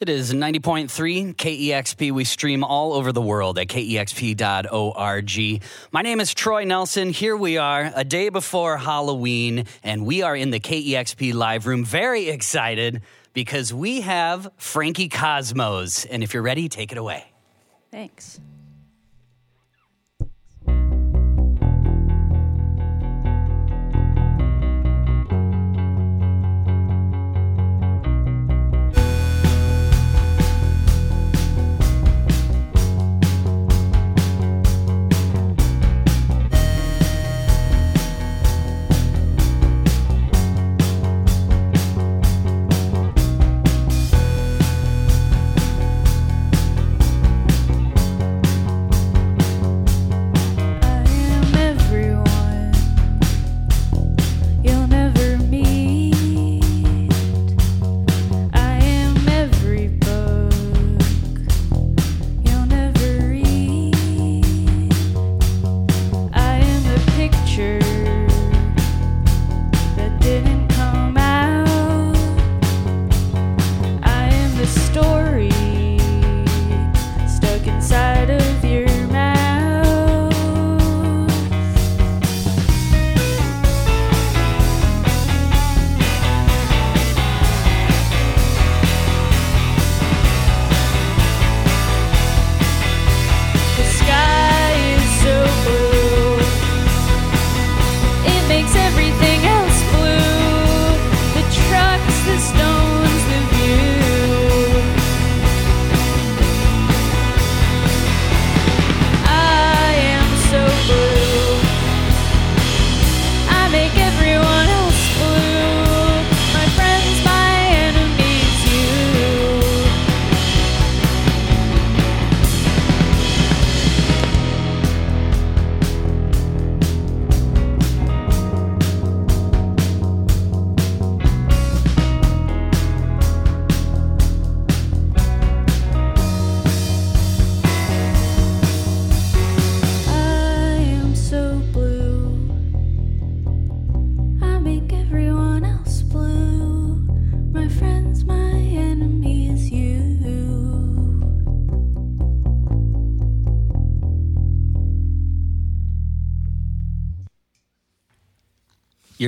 It is 90.3 KEXP. We stream all over the world at kexp.org. My name is Troy Nelson. Here we are, a day before Halloween, and we are in the KEXP live room. Very excited because we have Frankie Cosmos. And if you're ready, take it away. Thanks.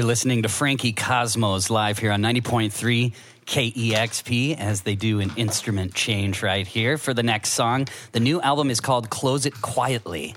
You're listening to Frankie Cosmos live here on 90.3 KEXP as they do an instrument change right here for the next song. The new album is called Close It Quietly.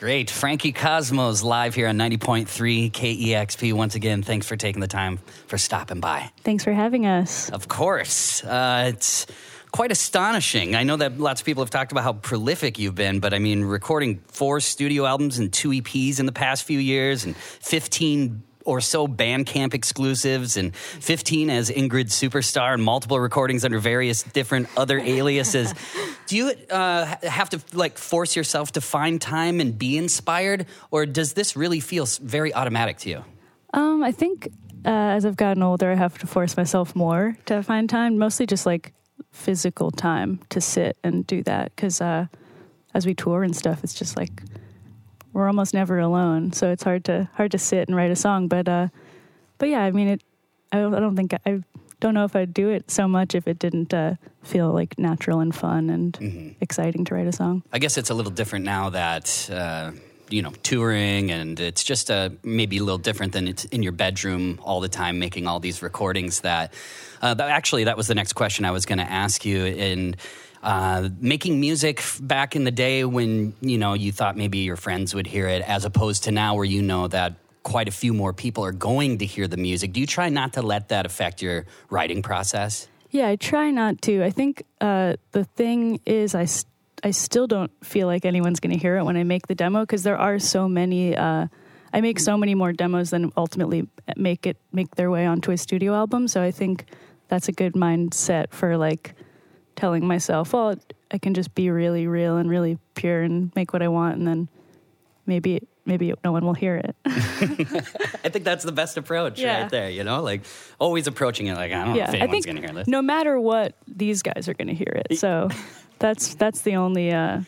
Great. Frankie Cosmos live here on 90.3 KEXP. Once again, thanks for taking the time for stopping by. Thanks for having us. Of course. Uh, it's quite astonishing. I know that lots of people have talked about how prolific you've been, but I mean, recording four studio albums and two EPs in the past few years and 15 or so Bandcamp exclusives and 15 as Ingrid Superstar and multiple recordings under various different other aliases. Do you uh, have to like force yourself to find time and be inspired, or does this really feel very automatic to you? Um, I think uh, as I've gotten older, I have to force myself more to find time, mostly just like physical time to sit and do that. Because uh, as we tour and stuff, it's just like we're almost never alone, so it's hard to hard to sit and write a song. But uh, but yeah, I mean, it. I don't, I don't think I don't know if I'd do it so much if it didn't uh, feel like natural and fun and exciting to write a song. I guess it's a little different now that uh, you know touring, and it's just uh, maybe a little different than it's in your bedroom all the time making all these recordings. That, uh, actually, that was the next question I was going to ask you. And uh, making music back in the day when you know you thought maybe your friends would hear it, as opposed to now where you know that quite a few more people are going to hear the music. Do you try not to let that affect your writing process? Yeah, I try not to. I think uh, the thing is, I, st- I still don't feel like anyone's going to hear it when I make the demo because there are so many. Uh, I make so many more demos than ultimately make it make their way onto a studio album. So I think that's a good mindset for like telling myself, well, I can just be really real and really pure and make what I want, and then maybe maybe no one will hear it. I think that's the best approach Yeah. right there. You know, like always approaching it like I don't know yeah, if anyone's going to hear this. no matter what, these guys are going to hear it. So that's that's the only uh,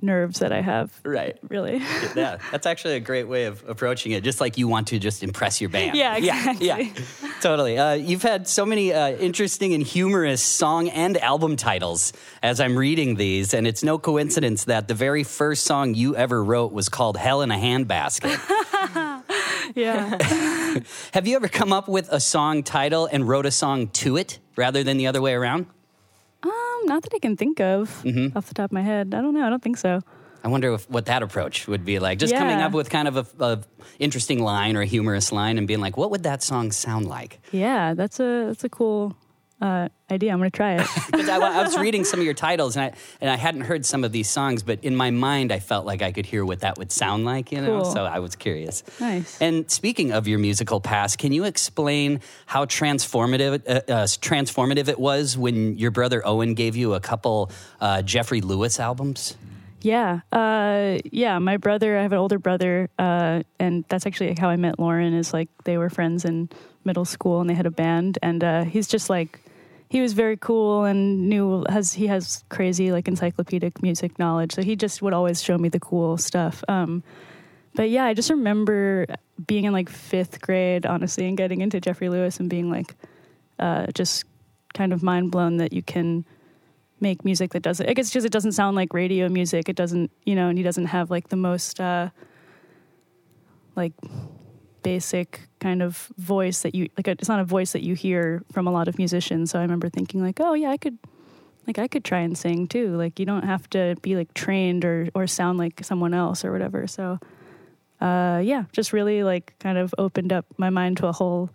nerves that I have. Right. Really. yeah, that's actually a great way of approaching it. Just like you want to just impress your band. Yeah, Yeah, yeah, totally. Uh, you've had so many uh, interesting and humorous song and album titles as I'm reading these, and it's no coincidence that the very first song you ever wrote was called "Hell in a Handbasket." yeah. Have you ever come up with a song title and wrote a song to it rather than the other way around? Not that I can think of Mm-hmm. off the top of my head. I don't know. I don't think so. I wonder if, what that approach would be like. Just coming up with kind of a, a interesting line or a humorous line and being like, what would that song sound like? Yeah, that's a that's a cool uh, idea. I'm gonna try it. Because I, I was reading some of your titles and I and I hadn't heard some of these songs, but in my mind I felt like I could hear what that would sound like, you know. Cool. So I was curious. Nice. And speaking of your musical past, can you explain how transformative uh, uh, transformative it was when your brother Owen gave you a couple uh, Jeffrey Lewis albums? yeah, uh, yeah. My brother, I have an older brother, uh, and that's actually how I met Lauren. Is like they were friends in middle school, and they had a band, and uh, he's just like. He was very cool and knew has he has crazy like encyclopedic music knowledge. So he just would always show me the cool stuff. Um, but yeah, I just remember being in like fifth grade, honestly, and getting into Jeffrey Lewis and being like, uh, just kind of mind blown that you can make music that doesn't. I guess because it doesn't sound like radio music. It doesn't, you know, and he doesn't have like the most uh, like basic kind of voice that you like. It's not a voice that you hear from a lot of musicians. So I remember thinking like, oh yeah, I could. Like I could try and sing too. Like you don't have to be like trained or or sound like someone else or whatever. So uh, yeah, just really like kind of opened up my mind to a whole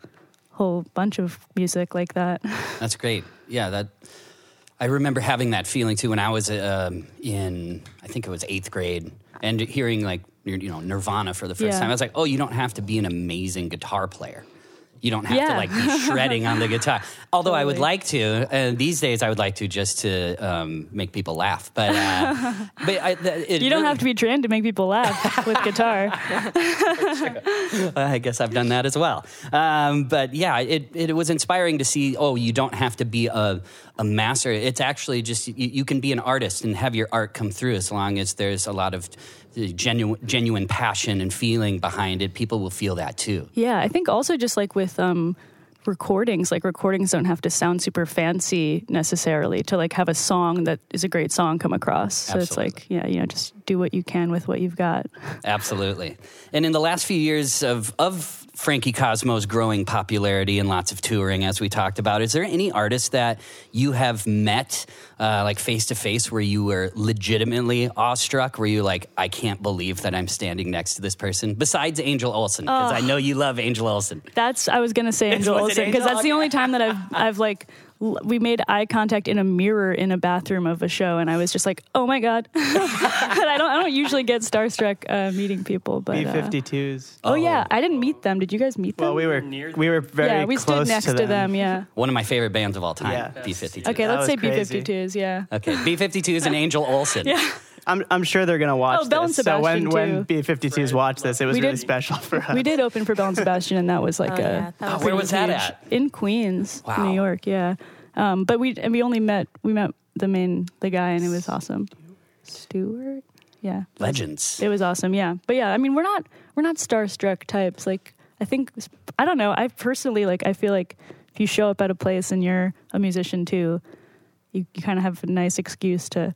whole bunch of music like that. That's great. Yeah, that. I remember having that feeling too when I was um, in, I think it was eighth grade, and hearing like you know Nirvana for the first Yeah. time. I was like, oh, you don't have to be an amazing guitar player. You don't have to like be shredding on the guitar. Although I would like to, and these days I would like to just to um, make people laugh. But uh, but I, th- it You don't really- have to be trained to make people laugh with guitar. I guess I've done that as well. Um, but yeah, it, it was inspiring to see. Oh, you don't have to be a, a master. It's actually just you, you can be an artist and have your art come through as long as there's a lot of genuine genuine passion and feeling behind it. People will feel that too. Yeah, I think also just like with um, recordings, like recordings don't have to sound super fancy necessarily to like have a song that is a great song come across. So it's like, yeah, you know, just do what you can with what you've got. Absolutely. And in the last few years of of Frankie Cosmos' growing popularity and lots of touring, as we talked about, is there any artist that you have met, uh, like face to face, where you were legitimately awestruck? Where you like, I can't believe that I'm standing next to this person, besides Angel Olsen, because I know you love Angel Olsen. That's I was gonna say Angel Olsen because that's the only time that I've I've like we made eye contact in a mirror in a bathroom of a show, and I was just like, oh my god. and I don't I don't usually get starstruck uh, meeting people, but uh, B52s. oh yeah, I didn't meet them. Did you guys meet them? Well, we were Near we were very yeah, we close stood next to them. Yeah. One of my favorite bands of all time, Yeah. B52. Okay, That let's say was crazy. B52s. Yeah. Okay, B52s and Angel Olsen. Yeah. I'm I'm sure they're gonna watch Oh, Belle and this. so when Sebastian, when. B52s watch this, it was We really did- special for us. We did open for Belle and Sebastian, and that was like Oh, a yeah, that Oh, was where was that huge- at? in Queens, Wow. New York. Yeah, um, but we and we only met we met the main the guy, and it was awesome. Stuart, yeah, Legends. it was awesome. Yeah, but yeah, I mean, we're not we're not starstruck types. Like, I think I don't know. I personally like. I feel like if you show up at a place and you're a musician too, you, you kind of have a nice excuse to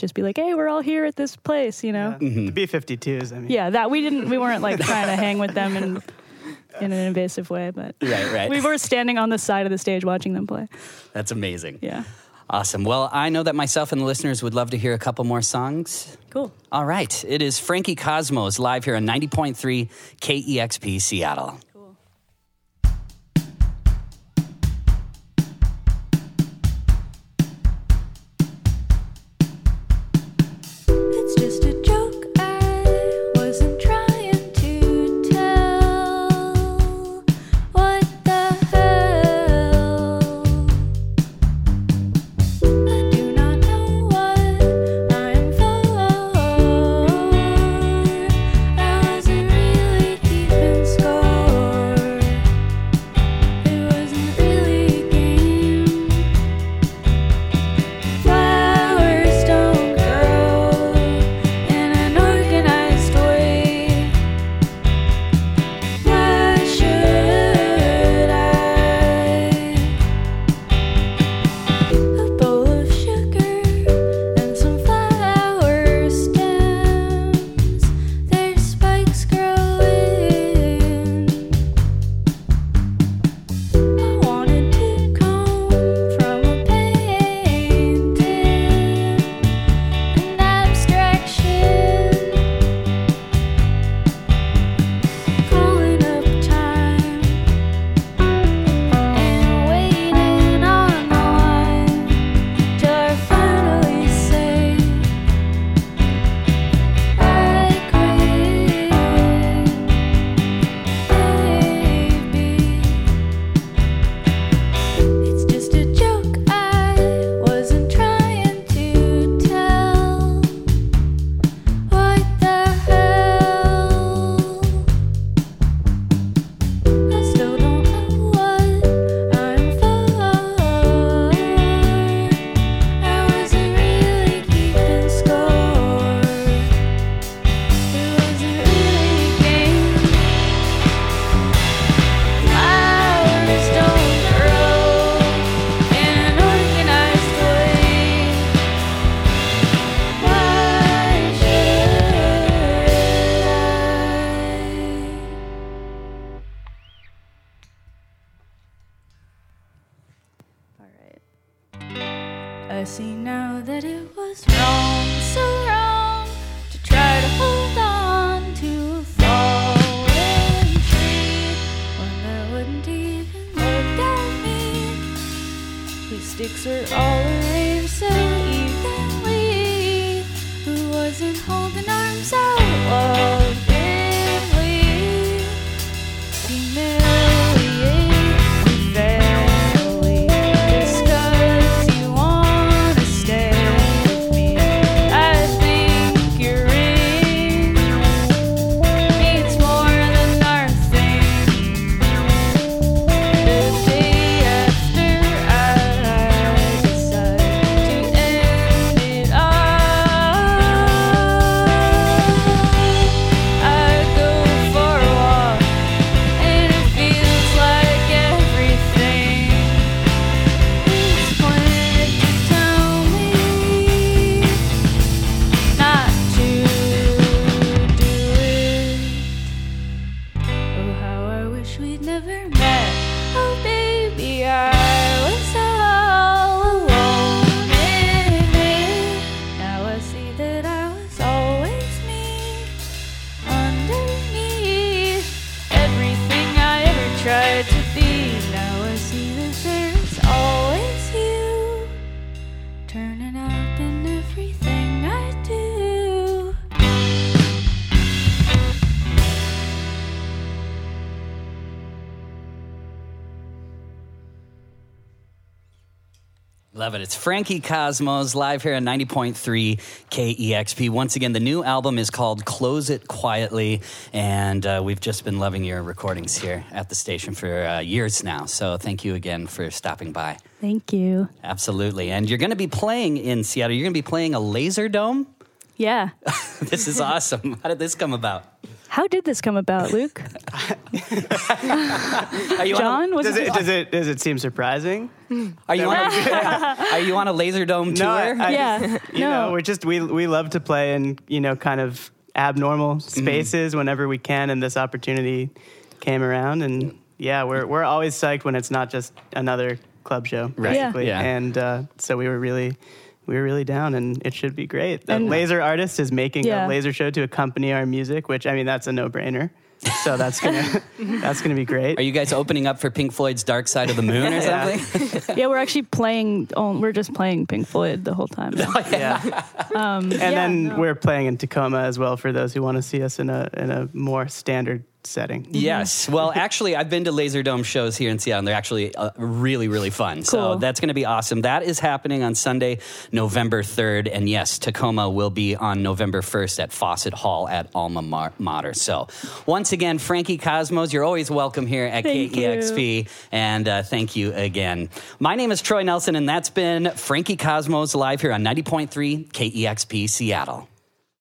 just be like, "Hey, we're all here at this place," you know. Yeah. Mm-hmm. The B52s. I mean, Yeah, that we didn't. We weren't like trying to hang with them in in an invasive way, but Right, right. we were standing on the side of the stage watching them play. That's amazing. Yeah, Awesome. Well, I know that myself and the listeners would love to hear a couple more songs. cool. All right. It is Frankie Cosmos live here on 90.3 KEXP Seattle. That it was wrong, so wrong to try to hold on to a fallen tree one that wouldn't even look at me. Whose sticks were all arranged so evenly. Who wasn't holding arms out lovingly. never Love it. It's Frankie Cosmos live here on 90.3 KEXP. Once again, the new album is called Close It Quietly, and uh, we've just been loving your recordings here at the station for uh, years now. So thank you again for stopping by. Thank you. Absolutely. And you're going to be playing in Seattle. You're going to be playing a laser dome. Yeah. this is awesome. How did this come about? How did this come about, Luke? Are you on John? Was Does it, it, does it does it seem surprising? are you on a, are you on a laser dome tour? No, I- I- Yeah. You No. know, we're just we we love to play in you know kind of abnormal Mm-hmm. spaces whenever we can, and this opportunity came around, and yeah, we're we're always psyched when it's not just another club show, Right. Basically. Yeah. And uh, so we were really. We were really down, and it should be great. The And- laser artist is making Yeah. a laser show to accompany our music, which I mean, that's a no-brainer. So that's gonna that's gonna be great. Are you guys opening up for Pink Floyd's Dark Side of the Moon or Yeah. something? yeah, we're actually playing. Oh, we're just playing Pink Floyd the whole time. yeah. Um, And yeah, then no. we're playing in Tacoma as well for those who want to see us in a in a more standard setting. Yes. Well, actually, I've been to Laser Dome shows here in Seattle, and they're actually uh, really, really fun. So that's going to be awesome. That is happening on Sunday, November 3rd. And yes, Tacoma will be on November 1st at Fawcett Hall at Alma Mater. So once again, Frankie Cosmos, you're always welcome here at Thank KEXP. And uh, thank you again. My name is Troy Nelson, and that's been Frankie Cosmos live here on 90.3 KEXP Seattle.